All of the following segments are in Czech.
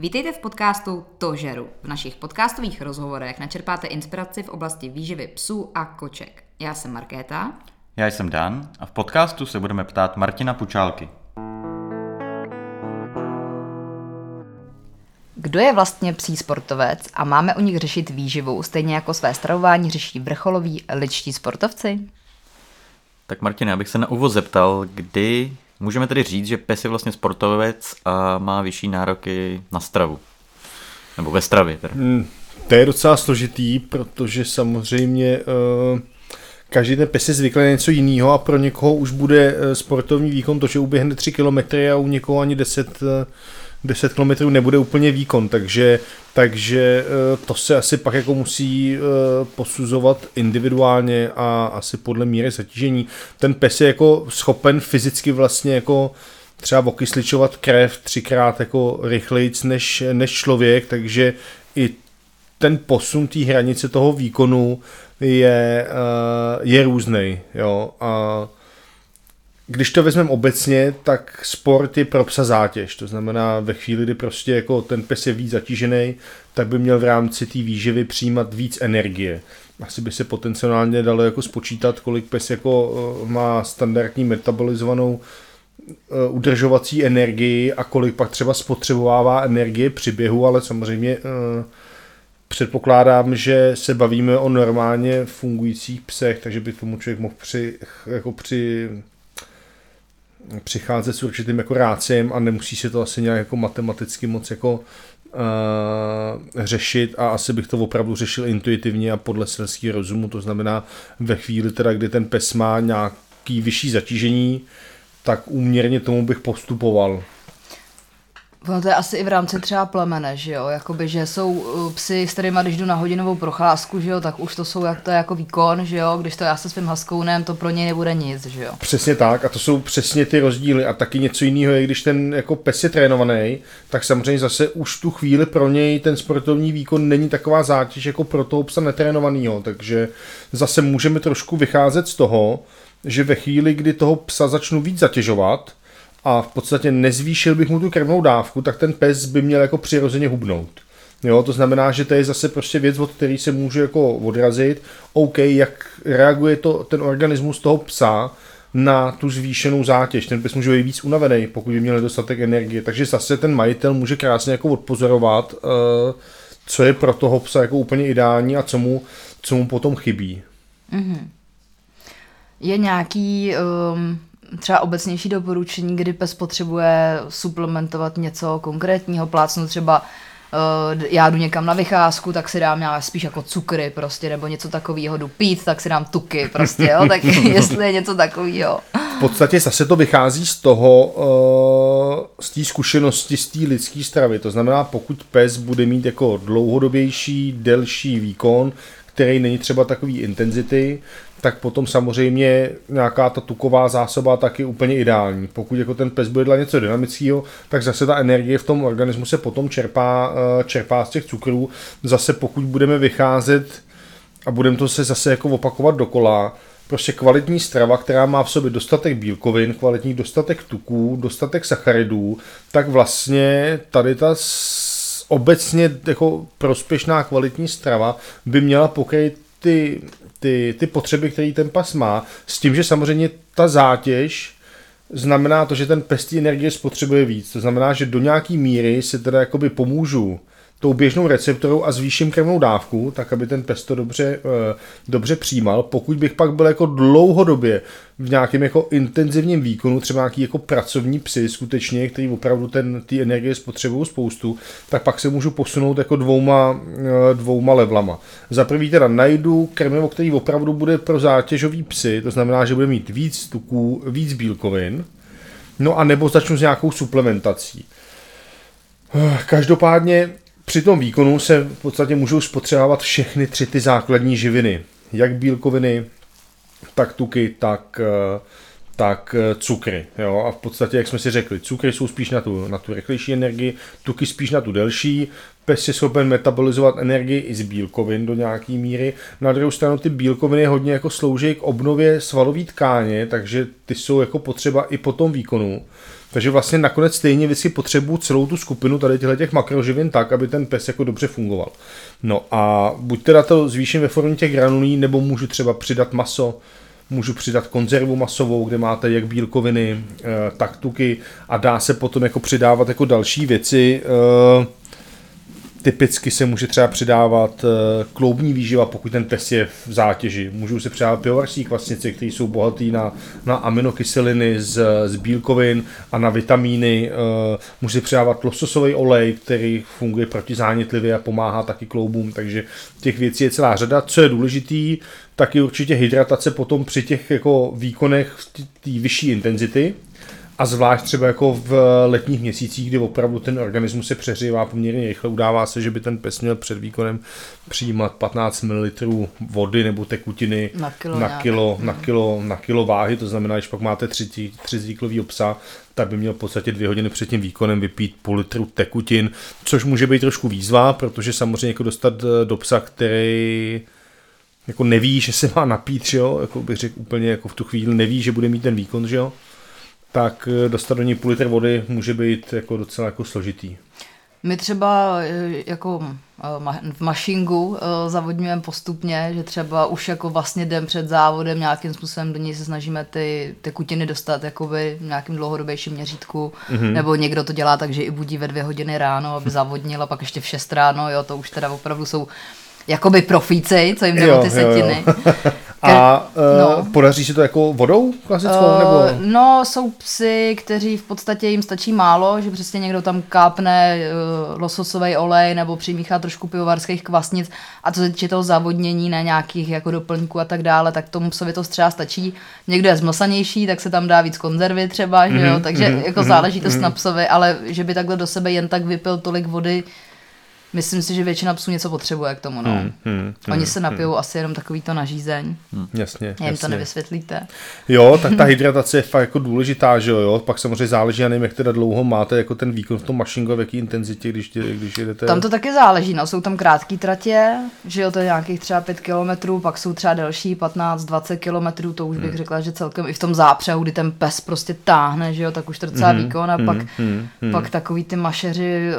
Vítejte v podcastu To žeru. V našich podcastových rozhovorech načerpáte inspiraci v oblasti výživy psů a koček. Já jsem Markéta. Já jsem Dan a v podcastu se budeme ptát Martina Pučálky. Kdo je vlastně psí sportovec a máme u nich řešit výživu, stejně jako své stravování řeší vrcholoví ličtí sportovci? Tak Martin, já bych se na úvod zeptal, kdy můžeme tedy říct, že pes je vlastně sportovec a má vyšší nároky na stravu? Nebo ve stravě teda. Hmm, to je docela složitý, protože samozřejmě uh, každý ten pes je zvyklý na něco jiného a pro někoho už bude eh, sportovní výkon to, že uběhne 3 km a u někoho ani 10 uh, 10 km nebude úplně výkon, takže, takže eh, to se asi pak jako musí eh, posuzovat individuálně a asi podle míry zatížení. Ten pes je jako schopen fyzicky vlastně jako třeba okysličovat krev třikrát jako rychleji než, než člověk, takže i ten posun té hranice toho výkonu je, eh, je různý. Jo? A když to vezmeme obecně, tak sport je pro psa zátěž. To znamená, ve chvíli, kdy prostě jako ten pes je víc zatížený, tak by měl v rámci té výživy přijímat víc energie. Asi by se potenciálně dalo jako spočítat, kolik pes jako eh, má standardní metabolizovanou eh, udržovací energii a kolik pak třeba spotřebovává energie při běhu, ale samozřejmě eh, předpokládám, že se bavíme o normálně fungujících psech, takže by tomu člověk mohl při, jako při přicházet s určitým jako ráciem a nemusí se to asi nějak jako matematicky moc jako uh, řešit a asi bych to opravdu řešil intuitivně a podle selského rozumu, to znamená ve chvíli teda, kdy ten pes má nějaký vyšší zatížení, tak úměrně tomu bych postupoval. Ono to je asi i v rámci třeba plemene, že jo, jakoby, že jsou uh, psy, s kterými když jdu na hodinovou procházku, že jo, tak už to jsou, jak to je jako výkon, že jo, když to já se svým haskounem, to pro něj nebude nic, že jo. Přesně tak a to jsou přesně ty rozdíly. A taky něco jiného je, když ten jako pes je trénovaný, tak samozřejmě zase už tu chvíli pro něj ten sportovní výkon není taková zátěž jako pro toho psa netrénovaného, takže zase můžeme trošku vycházet z toho, že ve chvíli, kdy toho psa začnu víc zatěžovat, a v podstatě nezvýšil bych mu tu krvnou dávku, tak ten pes by měl jako přirozeně hubnout. Jo, to znamená, že to je zase prostě věc, od který se může jako odrazit. OK, jak reaguje to, ten organismus toho psa na tu zvýšenou zátěž. Ten pes může být víc unavený, pokud by měl nedostatek energie. Takže zase ten majitel může krásně jako odpozorovat, uh, co je pro toho psa jako úplně ideální a co mu, co mu potom chybí. Mm-hmm. Je nějaký um třeba obecnější doporučení, kdy pes potřebuje suplementovat něco konkrétního, plácnout třeba uh, já jdu někam na vycházku, tak si dám já spíš jako cukry prostě, nebo něco takového, jdu pít, tak si dám tuky prostě, jo, tak jestli je něco takového. V podstatě zase to vychází z toho, uh, z té zkušenosti, z té lidské stravy. To znamená, pokud pes bude mít jako dlouhodobější, delší výkon, který není třeba takový intenzity, tak potom samozřejmě nějaká ta tuková zásoba taky úplně ideální. Pokud jako ten pes bude dělat něco dynamického, tak zase ta energie v tom organismu se potom čerpá, eh, čerpá z těch cukrů. Zase pokud budeme vycházet a budeme to se zase jako opakovat dokola, prostě kvalitní strava, která má v sobě dostatek bílkovin, kvalitní dostatek tuků, dostatek sacharidů, tak vlastně tady ta obecně jako prospěšná kvalitní strava by měla pokryt ty, ty, ty potřeby, které ten pas má, s tím, že samozřejmě ta zátěž znamená to, že ten pes energie spotřebuje víc. To znamená, že do nějaký míry si teda jakoby pomůžu tou běžnou receptorou a zvýším krevnou dávku, tak aby ten pes to dobře, eh, dobře přijímal. Pokud bych pak byl jako dlouhodobě v nějakém jako intenzivním výkonu, třeba nějaký jako pracovní psy skutečně, který opravdu ten, ty energie spotřebují spoustu, tak pak se můžu posunout jako dvouma, eh, dvouma levlama. Za prvý teda najdu krmivo, který opravdu bude pro zátěžový psy, to znamená, že bude mít víc tuků, víc bílkovin, no a nebo začnu s nějakou suplementací. Eh, každopádně při tom výkonu se v podstatě můžou spotřebovat všechny tři ty základní živiny. Jak bílkoviny, tak tuky, tak, eh, tak eh, cukry. Jo? A v podstatě, jak jsme si řekli, cukry jsou spíš na tu, na tu rychlejší energii, tuky spíš na tu delší. Pes je schopen metabolizovat energii i z bílkovin do nějaké míry. Na druhou stranu ty bílkoviny hodně jako slouží k obnově svalové tkáně, takže ty jsou jako potřeba i po tom výkonu. Takže vlastně nakonec stejně vy si potřebují celou tu skupinu tady těchto těch makroživin tak, aby ten pes jako dobře fungoval. No a buď teda to zvýším ve formě těch granulí, nebo můžu třeba přidat maso, můžu přidat konzervu masovou, kde máte jak bílkoviny, eh, tak tuky a dá se potom jako přidávat jako další věci. Eh, typicky se může třeba přidávat eh, kloubní výživa, pokud ten pes je v zátěži. Můžou se přidávat pivovarské kvasnice, které jsou bohaté na, na aminokyseliny z, z bílkovin a na vitamíny. Může se přidávat lososový olej, který funguje protizánětlivě a pomáhá taky kloubům, takže těch věcí je celá řada. Co je důležitý, taky určitě hydratace potom při těch jako výkonech té vyšší intenzity, a zvlášť třeba jako v letních měsících, kdy opravdu ten organismus se přeřívá poměrně rychle, udává se, že by ten pes měl před výkonem přijímat 15 ml vody nebo tekutiny na kilo, na kilo, na kilo, na kilo váhy, to znamená, že pak máte tři, tři zvíklový obsa, tak by měl v podstatě dvě hodiny před tím výkonem vypít půl litru tekutin, což může být trošku výzva, protože samozřejmě jako dostat do psa, který jako neví, že se má napít, že jo, jako bych řekl úplně jako v tu chvíli neví, že bude mít ten výkon, že jo, tak eh, dostat do ní půl litr vody může být jako docela jako složitý. My třeba eh, jako eh, v mašingu zavodňujeme postupně, že třeba už jako vlastně den před závodem nějakým způsobem do něj se snažíme ty, ty kutiny dostat jakoby v nějakým dlouhodobějším měřítku, mm-hmm. nebo někdo to dělá tak, že i budí ve dvě hodiny ráno, aby zavodnil a pak ještě v šest ráno, jo, to už teda opravdu jsou jakoby profíci, co jim jde o ty setiny. Jo, jo. A uh, no. podaří se to jako vodou klasickou? Uh, nebo? No, jsou psy, kteří v podstatě jim stačí málo, že přesně někdo tam kápne uh, lososový olej nebo přimíchá trošku pivovarských kvasnic a co se týče toho závodnění na nějakých jako doplňků a tak dále, tak tomu psovi to třeba stačí. Někdo je zmlsanější, tak se tam dá víc konzervy třeba, mm-hmm, že jo? Mhm, takže mm-hmm, jako záleží to mm-hmm. na psovi, ale že by takhle do sebe jen tak vypil tolik vody, Myslím si, že většina psů něco potřebuje k tomu. No. Hmm, hmm, Oni hmm, se napijou hmm. asi jenom takový to nařízeň. Hmm. Jasně, Jim jasně. to nevysvětlíte. Jo, tak ta hydratace je fakt jako důležitá, že jo. Pak samozřejmě záleží, já nevím, jak teda dlouho máte jako ten výkon v tom mašingu, v jaký intenzitě, když, když jedete. Tam to taky záleží, no. Jsou tam krátké tratě, že jo, to je nějakých třeba 5 kilometrů, pak jsou třeba delší 15-20 kilometrů, to už bych hmm. řekla, že celkem i v tom zápřehu, kdy ten pes prostě táhne, že jo, tak už to docela hmm. výkon a hmm. pak, hmm. pak takový ty mašeři,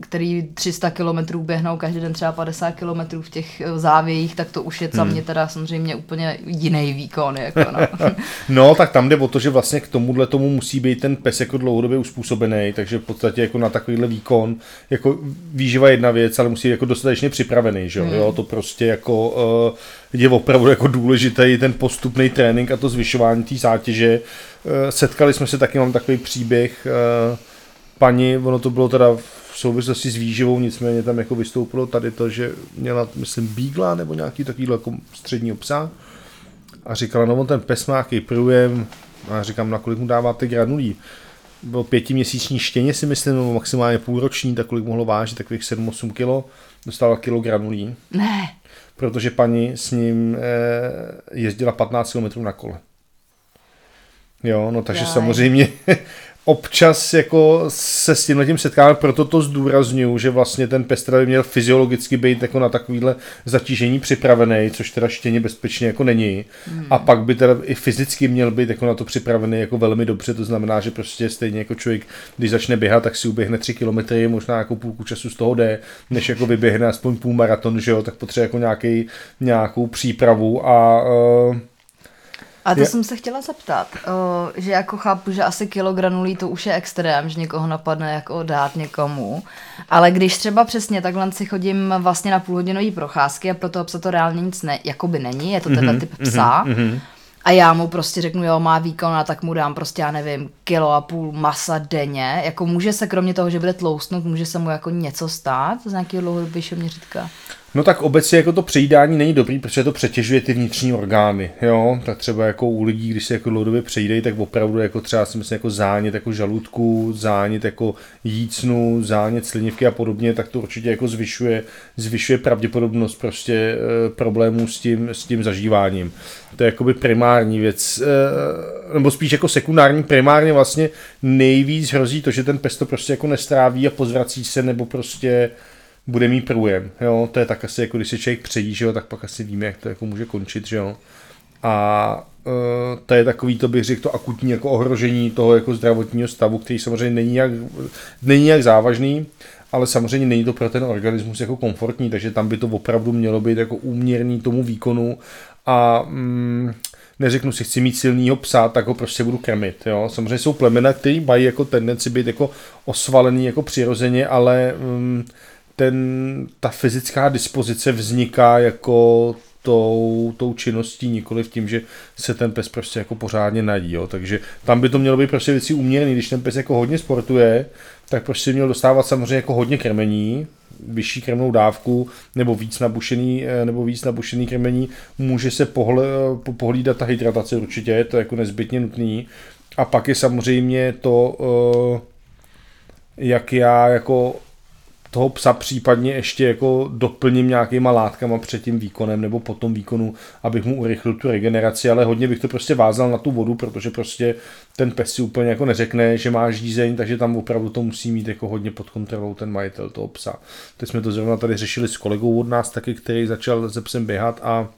který 300 km běhnou každý den třeba 50 km v těch eh, závějích, tak to už je za hmm. mě teda samozřejmě úplně jiný výkon. Jako no. no, tak tam jde o to, že vlastně k tomuhle tomu musí být ten pes jako dlouhodobě uspůsobený, takže v podstatě jako na takovýhle výkon, jako výživa jedna věc, ale musí být jako dostatečně připravený, že hmm. jo, to prostě jako uh, je opravdu jako důležitý ten postupný trénink a to zvyšování té zátěže. Uh, setkali jsme se taky, mám takový příběh, uh, paní, ono to bylo teda v souvislosti s výživou, nicméně tam jako vystoupilo tady to, že měla, myslím, bígla nebo nějaký takový jako střední psa a říkala, no on ten pes má jaký průjem a já říkám, na kolik mu dáváte granulí. Bylo pětiměsíční štěně si myslím, nebo maximálně půlroční, tak kolik mohlo vážit, takových 7-8 kilo, dostala kilo granulí. Ne. Protože paní s ním eh, jezdila 15 km na kole. Jo, no takže Jaj. samozřejmě občas jako se s tímhle tím setkáme, proto to zdůraznuju, že vlastně ten pes by měl fyziologicky být jako na takovýhle zatížení připravený, což teda štěně bezpečně jako není. Hmm. A pak by teda i fyzicky měl být jako na to připravený jako velmi dobře, to znamená, že prostě stejně jako člověk, když začne běhat, tak si uběhne 3 kilometry, možná jako půlku času z toho jde, než jako vyběhne aspoň půl maraton, že jo, tak potřebuje jako nějaký, nějakou přípravu a uh, a to je... jsem se chtěla zeptat, o, že jako chápu, že asi kilo granulí to už je extrém, že někoho napadne jako dát někomu, ale když třeba přesně takhle si chodím vlastně na půlhodinový procházky a pro toho psa to reálně nic ne, jakoby není, je to teda mm-hmm, typ psa, mm-hmm. a já mu prostě řeknu, jo, má výkon a tak mu dám prostě, já nevím, kilo a půl masa denně, jako může se kromě toho, že bude tloustnout, může se mu jako něco stát z nějakého dlouhodobějšího měřítka? No tak obecně jako to přejídání není dobrý, protože to přetěžuje ty vnitřní orgány, jo, tak třeba jako u lidí, když se jako dlouhodobě přejídají, tak opravdu jako třeba si myslím jako zánět jako žaludku, zánět jako jícnu, zánět slinivky a podobně, tak to určitě jako zvyšuje, zvyšuje pravděpodobnost prostě e, problémů s tím, s tím zažíváním. To je jakoby primární věc, e, nebo spíš jako sekundární, primárně vlastně nejvíc hrozí to, že ten pes to prostě jako nestráví a pozvrací se nebo prostě bude mít průjem, jo, to je tak asi jako když se člověk přejí, že jo, tak pak asi víme, jak to jako může končit, že jo. A to je takový, to bych řekl, to akutní jako ohrožení toho jako zdravotního stavu, který samozřejmě není jak, není jak závažný, ale samozřejmě není to pro ten organismus jako komfortní, takže tam by to opravdu mělo být jako úměrný tomu výkonu a mm, neřeknu si, chci mít silného psa, tak ho prostě budu krmit. Jo? Samozřejmě jsou plemena, které mají jako tendenci být jako osvalený jako přirozeně, ale mm, ten, ta fyzická dispozice vzniká jako tou, tou činností, nikoli v tím, že se ten pes prostě jako pořádně nadí. Jo. Takže tam by to mělo být prostě věci uměrný. Když ten pes jako hodně sportuje, tak prostě měl dostávat samozřejmě jako hodně krmení, vyšší krmnou dávku nebo víc nabušený, eh, nebo víc nabušený krmení, může se pohle, pohlídat ta hydratace určitě, je to jako nezbytně nutný. A pak je samozřejmě to, eh, jak já jako toho psa případně ještě jako doplním nějakýma látkama před tím výkonem nebo po tom výkonu, abych mu urychlil tu regeneraci, ale hodně bych to prostě vázal na tu vodu, protože prostě ten pes si úplně jako neřekne, že má žízeň, takže tam opravdu to musí mít jako hodně pod kontrolou ten majitel toho psa. Teď jsme to zrovna tady řešili s kolegou od nás taky, který začal se psem běhat a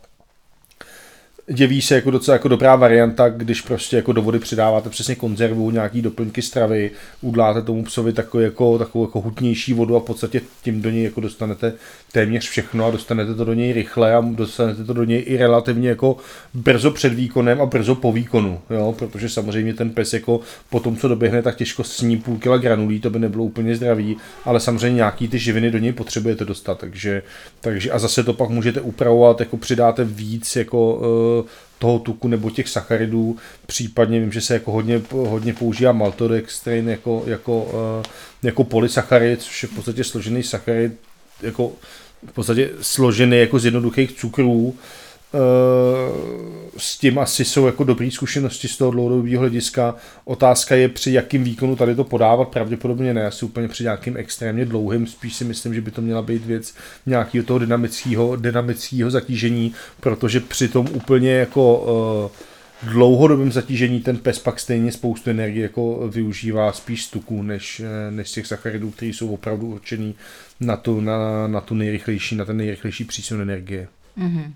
jeví se jako docela jako dobrá varianta, když prostě jako do vody přidáváte přesně konzervu, nějaký doplňky stravy, udláte tomu psovi takovou jako, takovou jako hutnější vodu a v podstatě tím do něj jako dostanete téměř všechno a dostanete to do něj rychle a dostanete to do něj i relativně jako brzo před výkonem a brzo po výkonu, jo, protože samozřejmě ten pes jako po tom, co doběhne, tak těžko sní půl kila granulí, to by nebylo úplně zdravý, ale samozřejmě nějaký ty živiny do něj potřebujete dostat, takže, takže a zase to pak můžete upravovat, jako přidáte víc jako uh, toho tuku nebo těch sacharidů, případně vím, že se jako hodně, hodně používá maltodextrin jako, jako, uh, jako polysacharid, což je v podstatě složený sacharid, jako v podstatě složený jako z jednoduchých cukrů, s tím asi jsou jako dobré zkušenosti z toho dlouhodobého hlediska. Otázka je, při jakým výkonu tady to podávat, pravděpodobně ne, asi úplně při nějakým extrémně dlouhým, spíš si myslím, že by to měla být věc nějakého toho dynamického, dynamického zatížení, protože při tom úplně jako uh, dlouhodobém zatížení ten pes pak stejně spoustu energie jako využívá spíš z tuků, než, eh, než těch sacharidů, které jsou opravdu určený na tu, na, na tu nejrychlejší, na ten nejrychlejší přísun energie. Mm-hmm.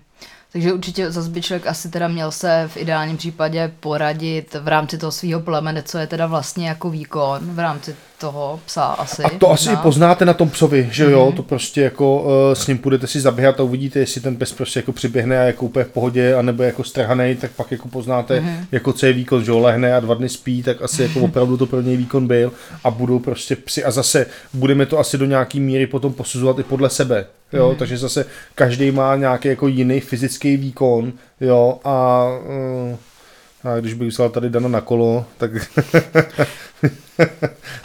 Takže určitě zase by člověk asi teda měl se v ideálním případě poradit v rámci toho svého plemene, co je teda vlastně jako výkon v rámci toho psa asi. A to možná. asi poznáte na tom psovi, že mm-hmm. jo, mhm. to prostě jako uh, s ním půjdete si zaběhat a uvidíte, jestli ten pes prostě jako přiběhne a jako úplně v pohodě, anebo jako strhanej, tak pak jako poznáte, mm-hmm. jako co je výkon, že jo, lehne a dva dny spí, tak asi jako opravdu to pro něj výkon byl a budou prostě psi a zase budeme to asi do nějaký míry potom posuzovat i podle sebe, jo, mm-hmm. takže zase každý má nějaký jako jiný fyzický výkon, jo, a uh, a když bych vzal tady Dana na kolo, tak,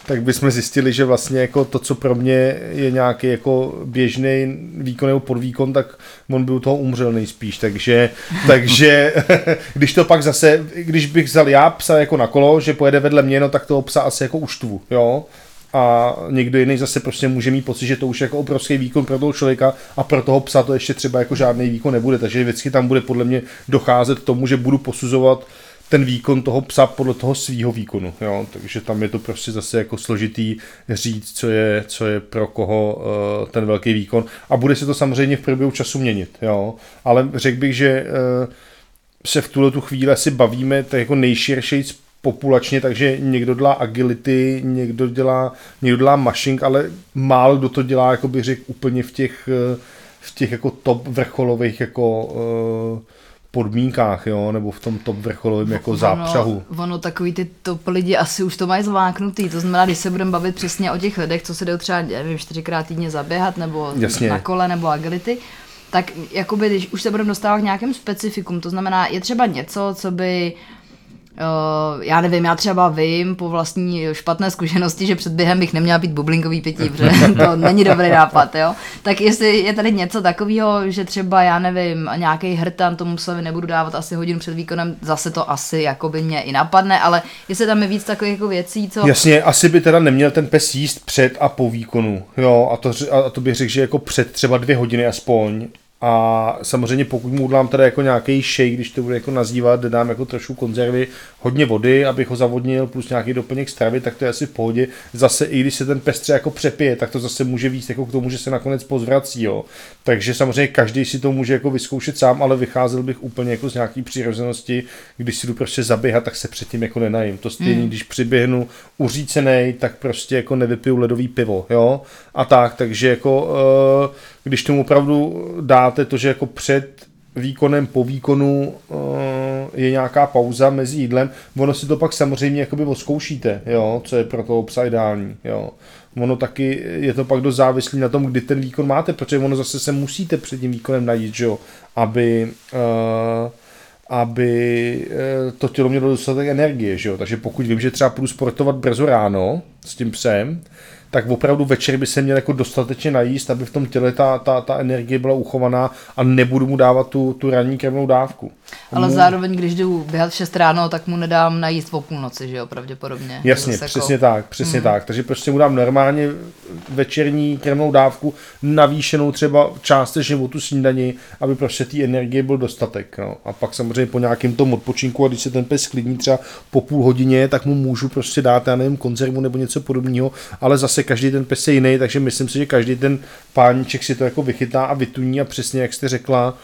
tak bychom zjistili, že vlastně jako to, co pro mě je nějaký jako běžný výkon nebo podvýkon, tak on by u toho umřel nejspíš. Takže, takže když to pak zase, když bych vzal já psa jako na kolo, že pojede vedle mě, no tak toho psa asi jako uštvu, jo a někdo jiný zase prostě může mít pocit, že to už je jako obrovský výkon pro toho člověka a pro toho psa to ještě třeba jako žádný výkon nebude, takže vždycky tam bude podle mě docházet k tomu, že budu posuzovat ten výkon toho psa podle toho svýho výkonu, jo? takže tam je to prostě zase jako složitý říct, co je, co je pro koho uh, ten velký výkon a bude se to samozřejmě v průběhu času měnit, jo? ale řekl bych, že uh, se v tuhle tu chvíli asi bavíme tak jako nejširší populačně, takže někdo dělá agility, někdo dělá, někdo dělá mashing, ale málo kdo to dělá, jako bych řekl, úplně v těch, eh, v těch jako top vrcholových jako uh, podmínkách, jo, nebo v tom top vrcholovém jako ono, zápřahu. Ono takový ty top lidi asi už to mají zváknutý, to znamená, když se budeme bavit přesně o těch lidech, co se jdou třeba, nevím, čtyřikrát týdně zaběhat, nebo Jasně. na kole, nebo agility, tak jakoby, když už se budeme dostávat k nějakým specifikum, to znamená, je třeba něco, co by Uh, já nevím, já třeba vím po vlastní špatné zkušenosti, že před během bych neměla být bublinkový pití, protože to není dobrý nápad, jo. Tak jestli je tady něco takového, že třeba, já nevím, nějaký hrtan tomu psovi nebudu dávat asi hodinu před výkonem, zase to asi jako by mě i napadne, ale jestli tam je víc takových jako věcí, co... Jasně, asi by teda neměl ten pes jíst před a po výkonu, jo, a to, a to bych řekl, že jako před třeba dvě hodiny aspoň, a samozřejmě pokud mu udělám teda jako nějaký shake, když to bude jako nazývat, dám jako trošku konzervy, hodně vody, abych ho zavodnil, plus nějaký doplněk stravy, tak to je asi v pohodě. Zase i když se ten pes třeba jako přepije, tak to zase může víc jako k tomu, že se nakonec pozvrací. Jo. Takže samozřejmě každý si to může jako vyzkoušet sám, ale vycházel bych úplně jako z nějaký přirozenosti, když si jdu prostě zaběhat, tak se předtím jako nenajím. To stejně, hmm. když přiběhnu uřícený, tak prostě jako nevypiju ledový pivo, jo, a tak, takže jako eh, když tomu opravdu dáte to, že jako před výkonem, po výkonu uh, je nějaká pauza mezi jídlem, ono si to pak samozřejmě jakoby odzkoušíte, jo, co je pro toho psa ideální, jo. Ono taky je to pak dost závislý na tom, kdy ten výkon máte, protože ono zase se musíte před tím výkonem najít, jo, aby uh, aby to tělo mělo dostatek energie, že jo? takže pokud vím, že třeba půjdu sportovat brzo ráno s tím psem, tak opravdu večer by se měl jako dostatečně najíst, aby v tom těle ta, ta, ta energie byla uchovaná a nebudu mu dávat tu, tu ranní krevnou dávku. Ale mu... zároveň, když jdu běhat v 6 ráno, tak mu nedám najíst o půlnoci, že jo, pravděpodobně. Jasně, Zase přesně jako... tak, přesně hmm. tak. Takže prostě mu dám normálně večerní krevnou dávku, navýšenou třeba částečně o tu snídani, aby prostě té energie byl dostatek. No. A pak samozřejmě po nějakém tom odpočinku, a když se ten pes sklidní třeba po půl hodině, tak mu můžu prostě dát, já nevím, konzervu nebo něco podobného, ale zase každý ten pes je jiný, takže myslím si, že každý ten páníček si to jako vychytá a vytuní a přesně jak jste řekla,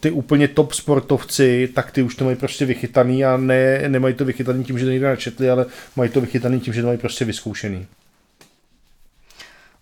ty úplně top sportovci, tak ty už to mají prostě vychytaný a ne, nemají to vychytaný tím, že to někde načetli, ale mají to vychytaný tím, že to mají prostě vyzkoušený.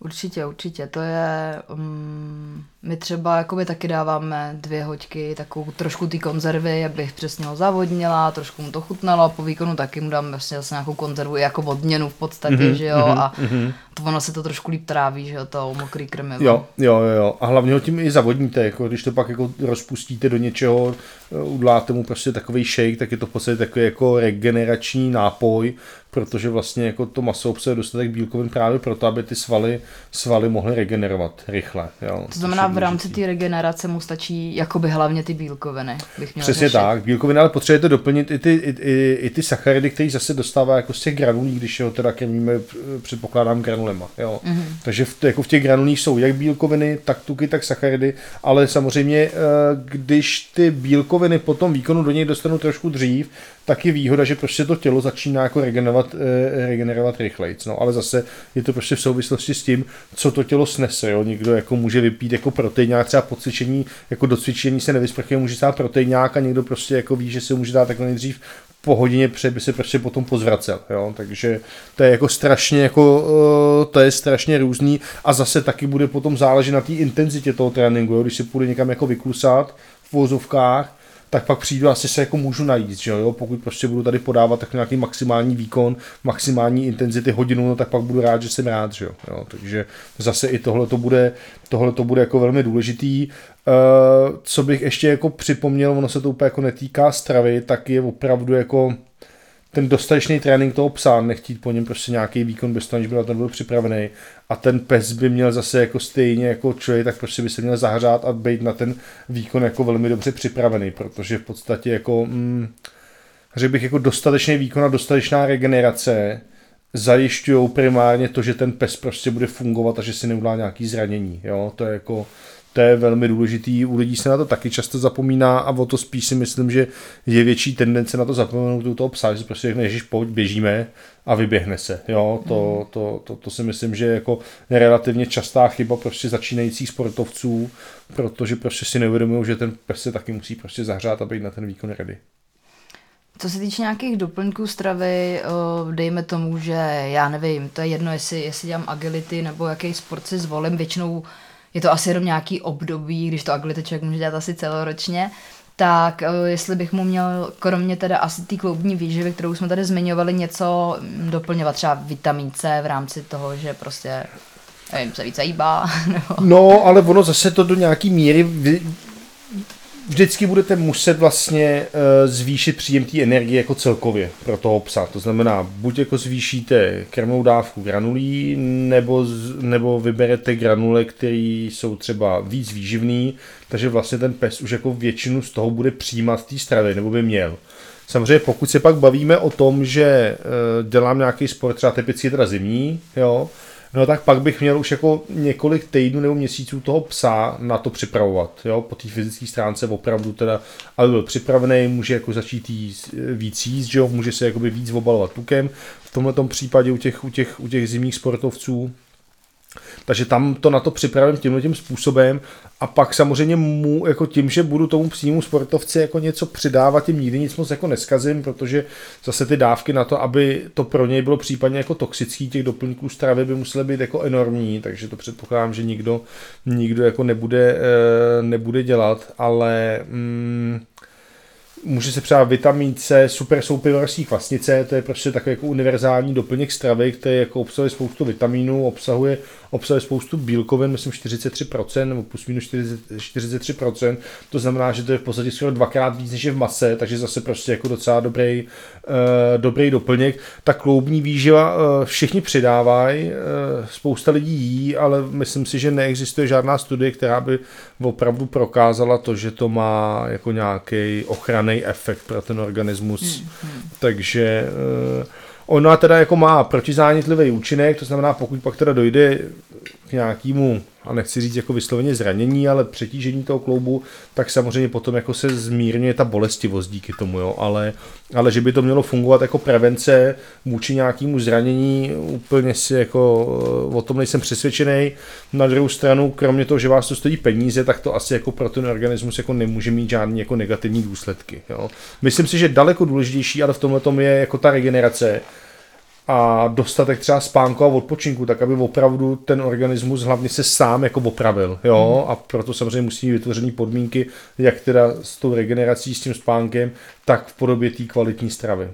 Určitě, určitě. To je... Um, my třeba jakoby taky dáváme dvě hoďky, takovou trošku ty konzervy, abych přesně ho zavodnila, trošku mu to chutnalo a po výkonu taky mu dám vlastně zase nějakou konzervu jako odměnu v podstatě, mm-hmm, že jo, mm-hmm, a mm-hmm. to ono se to trošku líp tráví, že jo, to mokrý krmivo. Jo, jo, jo, a hlavně ho tím i zavodníte, jako když to pak jako rozpustíte do něčeho, udláte mu prostě takový shake, tak je to v podstatě takový jako regenerační nápoj, protože vlastně jako to maso obsahuje dostatek bílkovin právě proto, aby ty svaly, svaly mohly regenerovat rychle. Jo, to znamená, v rámci té regenerace mu stačí jakoby hlavně ty bílkoviny. Bych měl Přesně řešit. tak, bílkoviny, ale potřebujete doplnit i ty, i, i, i ty sacharidy, které zase dostává jako z těch granulí, když ho teda krmíme, předpokládám, granulema. Jo. Mm-hmm. Takže v, jako v těch granulích jsou jak bílkoviny, tak tuky, tak sacharidy, ale samozřejmě, eh, když ty bílkoviny po tom výkonu do něj dostanou trošku dřív, tak je výhoda, že prostě to tělo začíná jako regenerovat, eh, regenerovat rychleji. No, ale zase je to prostě v souvislosti s tím, co to tělo snese. Jo. Někdo jako může vypít jako proteinák, třeba po cvičení, jako do cvičení se nevysprchuje, může stát proteinák a někdo prostě jako ví, že se může dát takhle nejdřív po hodině před by se prostě potom pozvracel, jo? takže to je jako strašně jako, eh, to je strašně různý a zase taky bude potom záležet na té intenzitě toho tréninku, jo? když se půjde někam jako vykusat v vozovkách, tak pak přijdu asi se jako můžu najít, že jo, pokud prostě budu tady podávat tak nějaký maximální výkon, maximální intenzity hodinu, no tak pak budu rád, že jsem rád, že jo, jo takže zase i tohle to bude, tohle to bude jako velmi důležitý. Uh, co bych ještě jako připomněl, ono se to úplně jako netýká stravy, tak je opravdu jako ten dostatečný trénink toho psa, nechtít po něm prostě nějaký výkon bez toho, aniž by na ten byl připravený. A ten pes by měl zase jako stejně jako člověk, tak prostě by se měl zahřát a být na ten výkon jako velmi dobře připravený, protože v podstatě jako, mm, řekl bych jako dostatečný výkon a dostatečná regenerace zajišťují primárně to, že ten pes prostě bude fungovat a že si neudá nějaký zranění. Jo? To je jako to je velmi důležitý, u lidí se na to taky často zapomíná a o to spíš si myslím, že je větší tendence na to zapomenout u toho psa, že prostě řekne, ježiš, pojď, běžíme a vyběhne se. Jo, to, hmm. to, to, to, si myslím, že je jako relativně častá chyba prostě začínajících sportovců, protože prostě si neuvědomují, že ten pes se taky musí prostě zahřát a být na ten výkon ready. Co se týče nějakých doplňků stravy, dejme tomu, že já nevím, to je jedno, jestli, jestli dělám agility nebo jaký sport si zvolím, většinou je to asi jenom nějaký období, když to agility člověk může dělat asi celoročně, tak eh, jestli bych mu měl, kromě teda asi té kloubní výživy, kterou jsme tady zmiňovali, něco doplňovat, třeba vitamin C v rámci toho, že prostě nevím, se více jíbá. Nebo... No, ale ono zase to do nějaký míry vždycky budete muset vlastně uh, zvýšit příjem té energie jako celkově pro toho psa. To znamená, buď jako zvýšíte krmnou dávku granulí, nebo, z, nebo vyberete granule, které jsou třeba víc výživný, takže vlastně ten pes už jako většinu z toho bude přijímat té stravy, nebo by měl. Samozřejmě pokud se pak bavíme o tom, že uh, dělám nějaký sport, třeba typicky teda zimní, jo, no tak pak bych měl už jako několik týdnů nebo měsíců toho psa na to připravovat, jo, po té fyzické stránce opravdu teda, aby byl připravený, může jako začít jíst, víc jíst, že jo, může se jakoby víc obalovat tukem, v tomhle případě u těch, u těch, u těch zimních sportovců, takže tam to na to připravím tímhle tím způsobem. A pak samozřejmě mu, jako tím, že budu tomu psímu sportovci jako něco přidávat, tím nikdy nic moc jako neskazím, protože zase ty dávky na to, aby to pro něj bylo případně jako toxický, těch doplňků stravy by musely být jako enormní, takže to předpokládám, že nikdo, nikdo jako nebude, eh, nebude dělat, ale mm, Může se přát vitamin C, super soupivorský kvasnice, to je prostě takový jako univerzální doplněk stravy, který jako obsahuje spoustu vitamínů, obsahuje, obsahuje spoustu bílkovin, myslím 43%, nebo plus minus 43%, to znamená, že to je v podstatě skoro dvakrát víc než je v mase, takže zase prostě jako docela dobrý, uh, dobrý doplněk. Ta kloubní výživa uh, všichni přidávají, uh, spousta lidí jí, ale myslím si, že neexistuje žádná studie, která by opravdu prokázala to, že to má jako nějaký ochranný efekt pro ten organismus. Hmm, hmm. Takže uh, Ona teda jako má protizánětlivý účinek, to znamená, pokud pak teda dojde k nějakému, a nechci říct jako vysloveně zranění, ale přetížení toho kloubu, tak samozřejmě potom jako se zmírňuje ta bolestivost díky tomu, jo. Ale, ale že by to mělo fungovat jako prevence vůči nějakému zranění, úplně si jako o tom nejsem přesvědčený. Na druhou stranu, kromě toho, že vás to stojí peníze, tak to asi jako pro ten organismus jako nemůže mít žádný jako negativní důsledky. Jo. Myslím si, že daleko důležitější, ale v tomhle tom je jako ta regenerace, a dostatek třeba spánku a odpočinku, tak aby opravdu ten organismus hlavně se sám jako opravil, jo, hmm. a proto samozřejmě musí být vytvořený podmínky, jak teda s tou regenerací, s tím spánkem, tak v podobě té kvalitní stravy.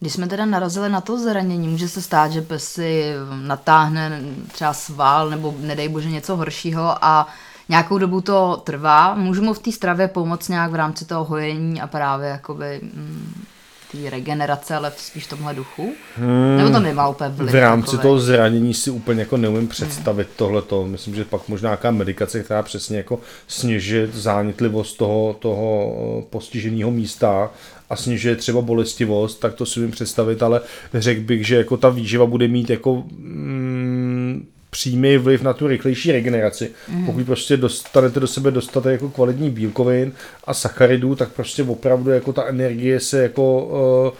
Když jsme teda narazili na to zranění, může se stát, že pes si natáhne třeba sval nebo nedej bože něco horšího a nějakou dobu to trvá. Můžu mu v té stravě pomoct nějak v rámci toho hojení a právě jakoby mm, té regenerace, ale spíš v tomhle duchu? Hmm, Nebo to nemá úplně vliv? V rámci takové? toho zranění si úplně jako neumím představit hmm. tohleto. Myslím, že pak možná nějaká medikace, která přesně jako snižuje zánětlivost toho, toho postiženého místa a snižuje třeba bolestivost, tak to si umím představit, ale řekl bych, že jako ta výživa bude mít jako mm, přímý vliv na tu rychlejší regeneraci. Mm. Pokud prostě dostanete do sebe dostatek jako kvalitní bílkovin a sacharidů, tak prostě opravdu jako ta energie se jako uh,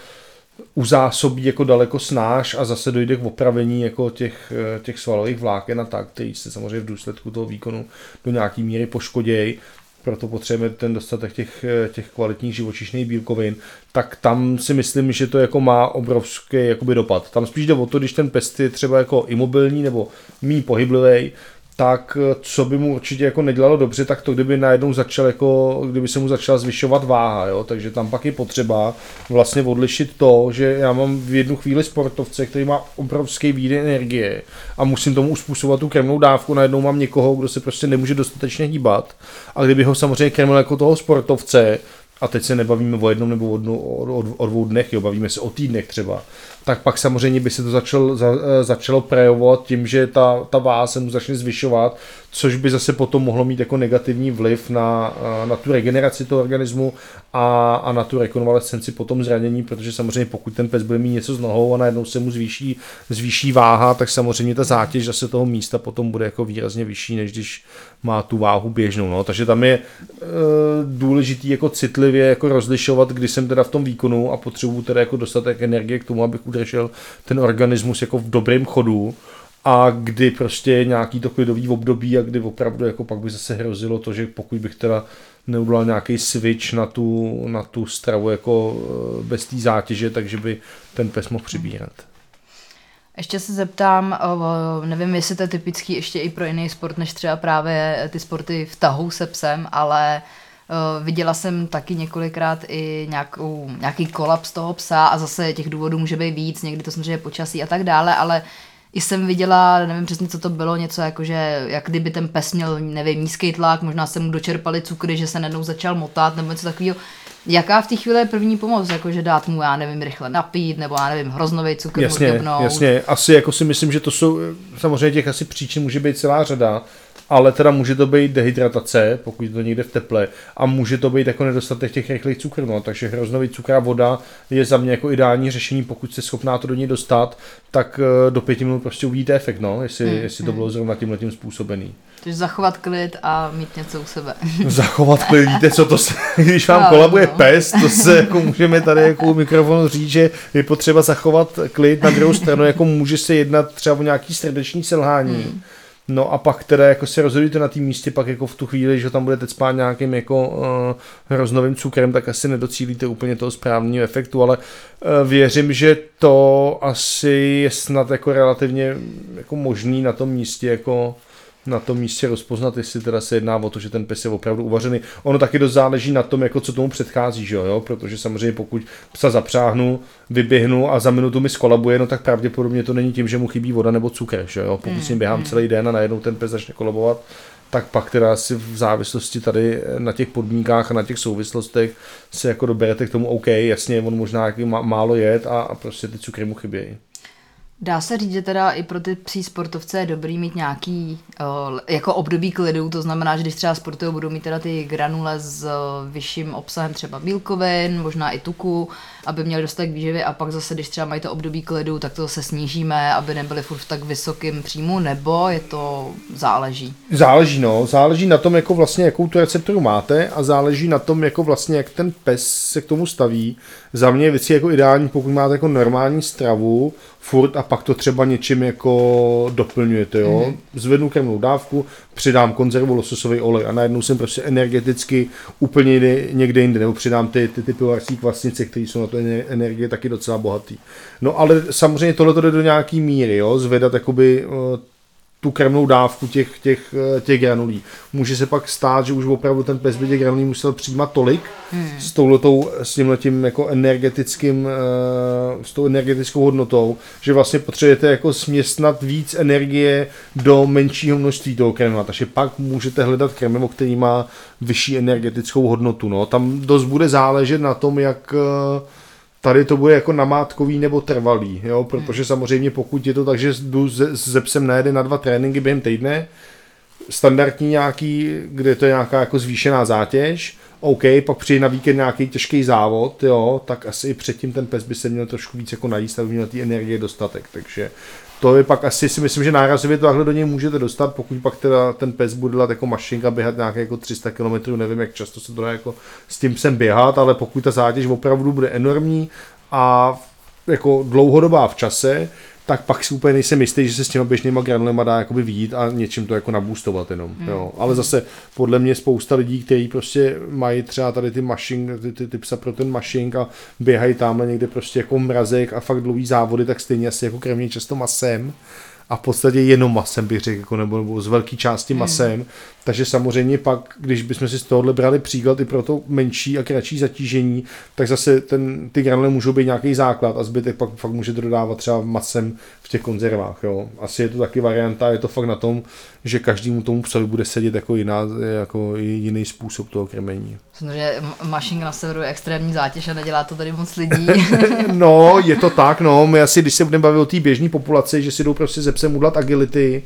uzásobí jako daleko snáš a zase dojde k opravení jako těch, eh, těch svalových vláken a tak, který se samozřejmě v důsledku toho výkonu do nějaký míry poškodějí proto potřebujeme ten dostatek těch, eh, těch kvalitních živočišných bílkovin, tak tam si myslím, že to jako má obrovský jakoby dopad. Tam spíš jde o to, když ten pest je třeba jako imobilní nebo mý pohyblivý, tak eh, co by mu určitě jako nedělalo dobře, tak to kdyby najednou začal jako, kdyby se mu začala zvyšovat váha, jo? takže tam pak je potřeba vlastně odlišit to, že já mám v jednu chvíli sportovce, který má obrovský výdej energie a musím tomu uspůsobovat tu krmnou dávku, najednou mám někoho, kdo se prostě nemůže dostatečně hýbat a kdyby ho samozřejmě krmil jako toho sportovce, a teď se nebavíme o jednom nebo o, dnu, o, o, o dvou dnech, jo, bavíme se o týdnech třeba, tak pak samozřejmě by se to začal, za, eh, začalo projevovat tím, že ta, ta váha se mu začne zvyšovat, což by zase potom mohlo mít jako negativní vliv na, eh, na tu regeneraci toho organismu a, a na tu rekonvalescenci potom zranění, protože samozřejmě pokud ten pes bude mít něco z nohou a najednou se mu zvýší, zvýší váha, tak samozřejmě ta zátěž zase toho místa potom bude jako výrazně vyšší, než když má tu váhu běžnou. No. Takže tam je e, důležitý jako citlivě jako rozlišovat, kdy jsem teda v tom výkonu a potřebuju teda jako dostatek energie k tomu, abych udržel ten organismus jako v dobrém chodu a kdy prostě je nějaký to klidový období a kdy opravdu jako pak by zase hrozilo to, že pokud bych teda neudělal nějaký switch na tu, na tu stravu jako eh, bez té zátěže, takže by ten pes mohl přibírat. Ještě se zeptám, nevím, jestli to je typický ještě i pro jiný sport, než třeba právě ty sporty v tahu se psem, ale viděla jsem taky několikrát i nějakou, nějaký kolaps toho psa a zase těch důvodů může být víc, někdy to samozřejmě počasí a tak dále, ale i jsem viděla, nevím přesně, co to bylo, něco jako, že jak kdyby ten pes měl, nevím, nízký tlak, možná se mu dočerpali cukry, že se najednou začal motat, nebo něco takového. Jaká v té chvíli je první pomoc, jakože dát mu, já nevím, rychle napít, nebo já nevím, hroznový cukr jasně, Jasně, asi jako si myslím, že to jsou, samozřejmě těch asi příčin může být celá řada, ale teda může to být dehydratace, pokud je to někde v teple, a může to být jako nedostatek těch rychlých cukrů, no, takže hroznový cukr a voda je za mě jako ideální řešení, pokud jste schopná to do ní dostat, tak eh, do pěti minut prostě uvidíte efekt, no, jestli, hmm. jestli to bylo zrovna tímhle tím způsobený. Takže zachovat klid a mít něco u sebe. Zachovat klid, víte co to se, když vám no, kolabuje no. pes, to se jako můžeme tady jako u mikrofonu říct, že je potřeba zachovat klid, na druhou stranu jako může se jednat třeba o nějaký srdeční selhání, hmm No a pak teda jako se rozhodujete na té místě, pak jako v tu chvíli, že tam budete spát nějakým jako uh, hroznovým cukrem, tak asi nedocílíte úplně toho správného efektu, ale uh, věřím, že to asi je snad jako relativně jako možný na tom místě jako na tom místě rozpoznat, jestli teda se jedná o to, že ten pes je opravdu uvařený. Ono taky dost záleží na tom, jako co tomu předchází, že jo? protože samozřejmě pokud psa zapřáhnu, vyběhnu a za minutu mi skolabuje, no tak pravděpodobně to není tím, že mu chybí voda nebo cukr, že jo? pokud s ním běhám mm. celý den a najednou ten pes začne kolabovat, tak pak teda asi v závislosti tady na těch podmínkách a na těch souvislostech se jako doberete k tomu, OK, jasně, on možná málo jet a, a prostě ty cukry mu chybějí. Dá se říct, že teda i pro ty psí sportovce je dobrý mít nějaký uh, jako období klidu, to znamená, že když třeba sportují, budou mít teda ty granule s uh, vyšším obsahem třeba bílkovin, možná i tuku, aby měli dostatek výživy a pak zase, když třeba mají to období klidu, tak to se snížíme, aby nebyli furt v tak vysokým příjmu, nebo je to záleží? Záleží, no. Záleží na tom, jako vlastně, jakou tu receptoru máte a záleží na tom, jako vlastně, jak ten pes se k tomu staví. Za mě věci jako ideální, pokud máte jako normální stravu, furt a pak to třeba něčím jako doplňujete, jo. Mm-hmm. Zvednu krmnou dávku, přidám konzervu lososový olej a najednou jsem prostě energeticky úplně někde jinde, nebo přidám ty, ty, ty pivovarské kvasnice, které jsou na to energie taky docela bohatý. No ale samozřejmě tohle to jde do nějaký míry, jo, zvedat jakoby uh, tu krmnou dávku těch, těch, eh, těch granulí. Může se pak stát, že už opravdu ten pes by těch granulí musel přijímat tolik hmm. s touhletou, s tímhletím jako energetickým, eh, s tou energetickou hodnotou, že vlastně potřebujete jako směstnat víc energie do menšího množství toho krmiva. Takže pak můžete hledat krmivo, který má vyšší energetickou hodnotu. No. Tam dost bude záležet na tom, jak uh, tady to bude jako namátkový nebo trvalý, jo, protože samozřejmě pokud je to tak, že jdu se psem na jeden na dva tréninky během týdne, standardní nějaký, kde to je nějaká jako zvýšená zátěž, OK, pak přijde na víkend nějaký těžký závod, jo, tak asi i předtím ten pes by se měl trošku víc jako najíst, aby měl té energie dostatek, takže to je pak asi si myslím, že nárazově takhle do něj můžete dostat, pokud pak teda ten pes bude dělat jako mašinka, běhat nějaké jako 300 km, nevím, jak často se to dá jako s tím sem běhat, ale pokud ta zátěž opravdu bude enormní a jako dlouhodobá v čase, tak pak si úplně nejsem jistý, že se s těma běžnýma granulema dá jakoby vidět a něčím to jako nabůstovat jenom. Mm. Jo. Ale zase podle mě spousta lidí, kteří prostě mají třeba tady ty mašin, ty, ty, ty psa pro ten mašink a běhají tamhle někde prostě jako mrazek a fakt dlouhý závody, tak stejně asi jako krmě často masem a v podstatě jenom masem bych řekl, jako nebo, nebo z velké části hmm. Takže samozřejmě pak, když bychom si z tohohle brali příklad i pro to menší a kratší zatížení, tak zase ten, ty granule můžou být nějaký základ a zbytek pak fakt můžete dodávat třeba masem v těch konzervách. Jo. Asi je to taky varianta, je to fakt na tom, že každému tomu psovi bude sedět jako, jiná, jako jiný způsob toho krmení. Samozřejmě mašinka na severu je extrémní zátěž a nedělá to tady moc lidí. no, je to tak, no. My asi, když se budeme bavit o té běžné populaci, že si jdou prostě ze psem udlat agility,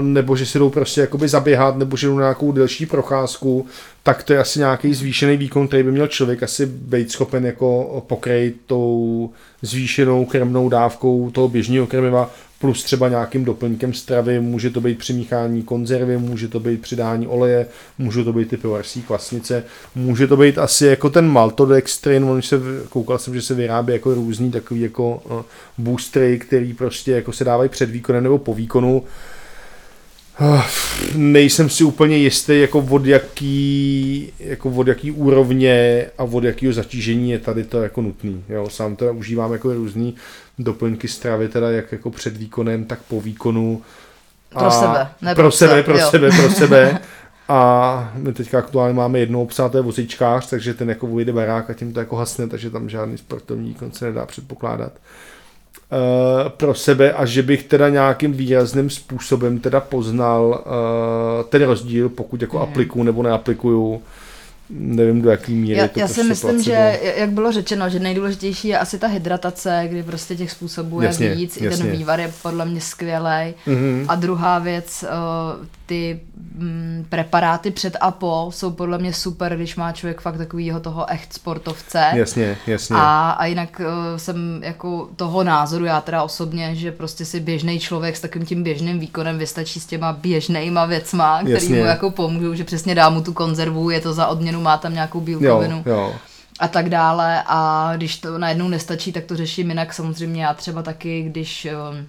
nebo že si jdou prostě jakoby zaběhat, nebo že jdou na nějakou delší procházku, tak to je asi nějaký zvýšený výkon, který by měl člověk asi být schopen jako pokrejt tou zvýšenou krmnou dávkou toho běžného krmiva, plus třeba nějakým doplňkem stravy, může to být přimíchání konzervy, může to být přidání oleje, může to být ty pivovarská kvasnice, může to být asi jako ten maltodextrin, on se, koukal jsem, že se vyrábí jako různý takový jako uh, boostery, který prostě jako se dávají před výkonem nebo po výkonu, nejsem si úplně jistý, jako od jaký, jako od jaký úrovně a od jakého zatížení je tady to jako nutný. Jo, sám to užívám jako různý doplňky stravy, teda jak jako před výkonem, tak po výkonu. A pro sebe. Ne pro, pro sebe, pro jo. sebe, pro sebe. A my teďka aktuálně máme jednoho psa, to je vozičkář, takže ten jako vyjde barák a tím to jako hasne, takže tam žádný sportovní výkon se nedá předpokládat. Uh, pro sebe a že bych teda nějakým výrazným způsobem teda poznal uh, ten rozdíl, pokud jako mm. aplikuju nebo neaplikuju nevím do jaký míry Já, to já prostě si myslím, placebo. že jak bylo řečeno, že nejdůležitější je asi ta hydratace, kdy prostě těch způsobů je Jasně, víc. I jasně. ten vývar je podle mě skvělý. Mhm. A druhá věc, eh, ty mm, preparáty před a po jsou podle mě super, když má člověk fakt takovýho toho echt sportovce. Jasně, jasně. A, a jinak uh, jsem jako toho názoru, já teda osobně, že prostě si běžný člověk s takovým tím běžným výkonem vystačí s těma běžnýma věcma, který Jasně. mu jako pomůžou, že přesně dá mu tu konzervu, je to za odměnu, má tam nějakou bílkovinu jo, jo. a tak dále a když to najednou nestačí, tak to řeším jinak samozřejmě já třeba taky, když um,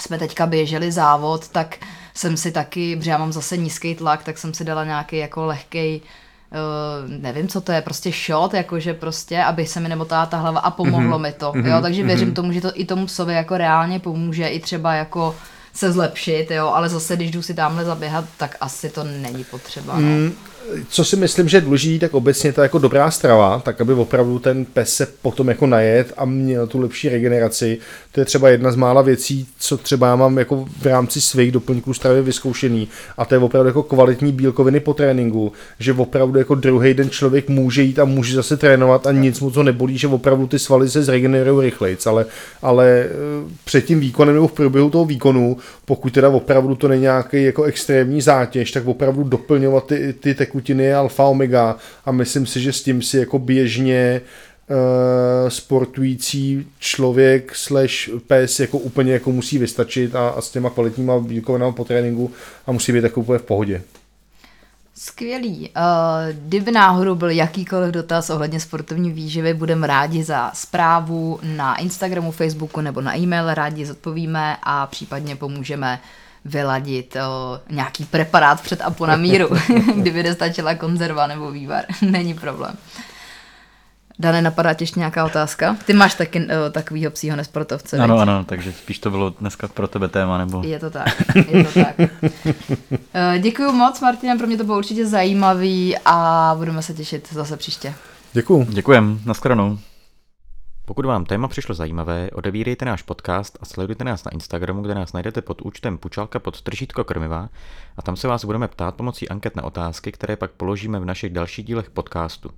jsme teďka běželi závod, tak jsem si taky, protože já mám zase nízký tlak, tak jsem si dala nějaký jako lehkej Uh, nevím, co to je, prostě shot, jakože prostě, aby se mi nemotala ta hlava a pomohlo mm-hmm. mi to, jo, takže věřím tomu, že to i tomu psovi jako reálně pomůže, i třeba jako se zlepšit, jo, ale zase, když jdu si tamhle zaběhat, tak asi to není potřeba, no. Mm, co si myslím, že je důležitý, tak obecně ta jako dobrá strava, tak aby opravdu ten pes se potom jako najet a měl tu lepší regeneraci. To je třeba jedna z mála věcí, co třeba já mám jako v rámci svých doplňků stravy vyzkoušený a to je opravdu jako kvalitní bílkoviny po tréninku, že opravdu jako druhý den člověk může jít a může zase trénovat a nic mu to nebolí, že opravdu ty svaly se zregenerují rychlejc, ale, ale eh, před tím výkonem nebo v průběhu toho výkonu, pokud teda opravdu to není nějaký jako extrémní zátěž, tak opravdu doplňovat ty, ty alfa omega a myslím si, že s tím si jako běžně uh, sportující člověk slash pes jako úplně jako musí vystačit a, a s těma kvalitníma bílkovinama po tréninku a musí být jako úplně v pohodě. Skvělý. Uh, kdyby náhodou byl jakýkoliv dotaz ohledně sportovní výživy, budeme rádi za zprávu na Instagramu, Facebooku nebo na e-mail, rádi zodpovíme a případně pomůžeme vyladit uh, nějaký preparát před a po na míru, kdyby nestačila konzerva nebo vývar. Není problém. Dane, napadá tě ještě nějaká otázka? Ty máš taky uh, takovýho psího nesportovce, Ano, ano, takže spíš to bylo dneska pro tebe téma, nebo... Je to tak, je to tak. Eh, Děkuji moc, Martina, pro mě to bylo určitě zajímavý a budeme se těšit zase příště. Děkuju. Děkujem, nashledanou. Pokud vám téma přišlo zajímavé, odebírejte náš podcast a sledujte nás na Instagramu, kde nás najdete pod účtem Pučalka pod tržítko krmiva a tam se vás budeme ptát pomocí anket na otázky, které pak položíme v našich dalších dílech podcastu.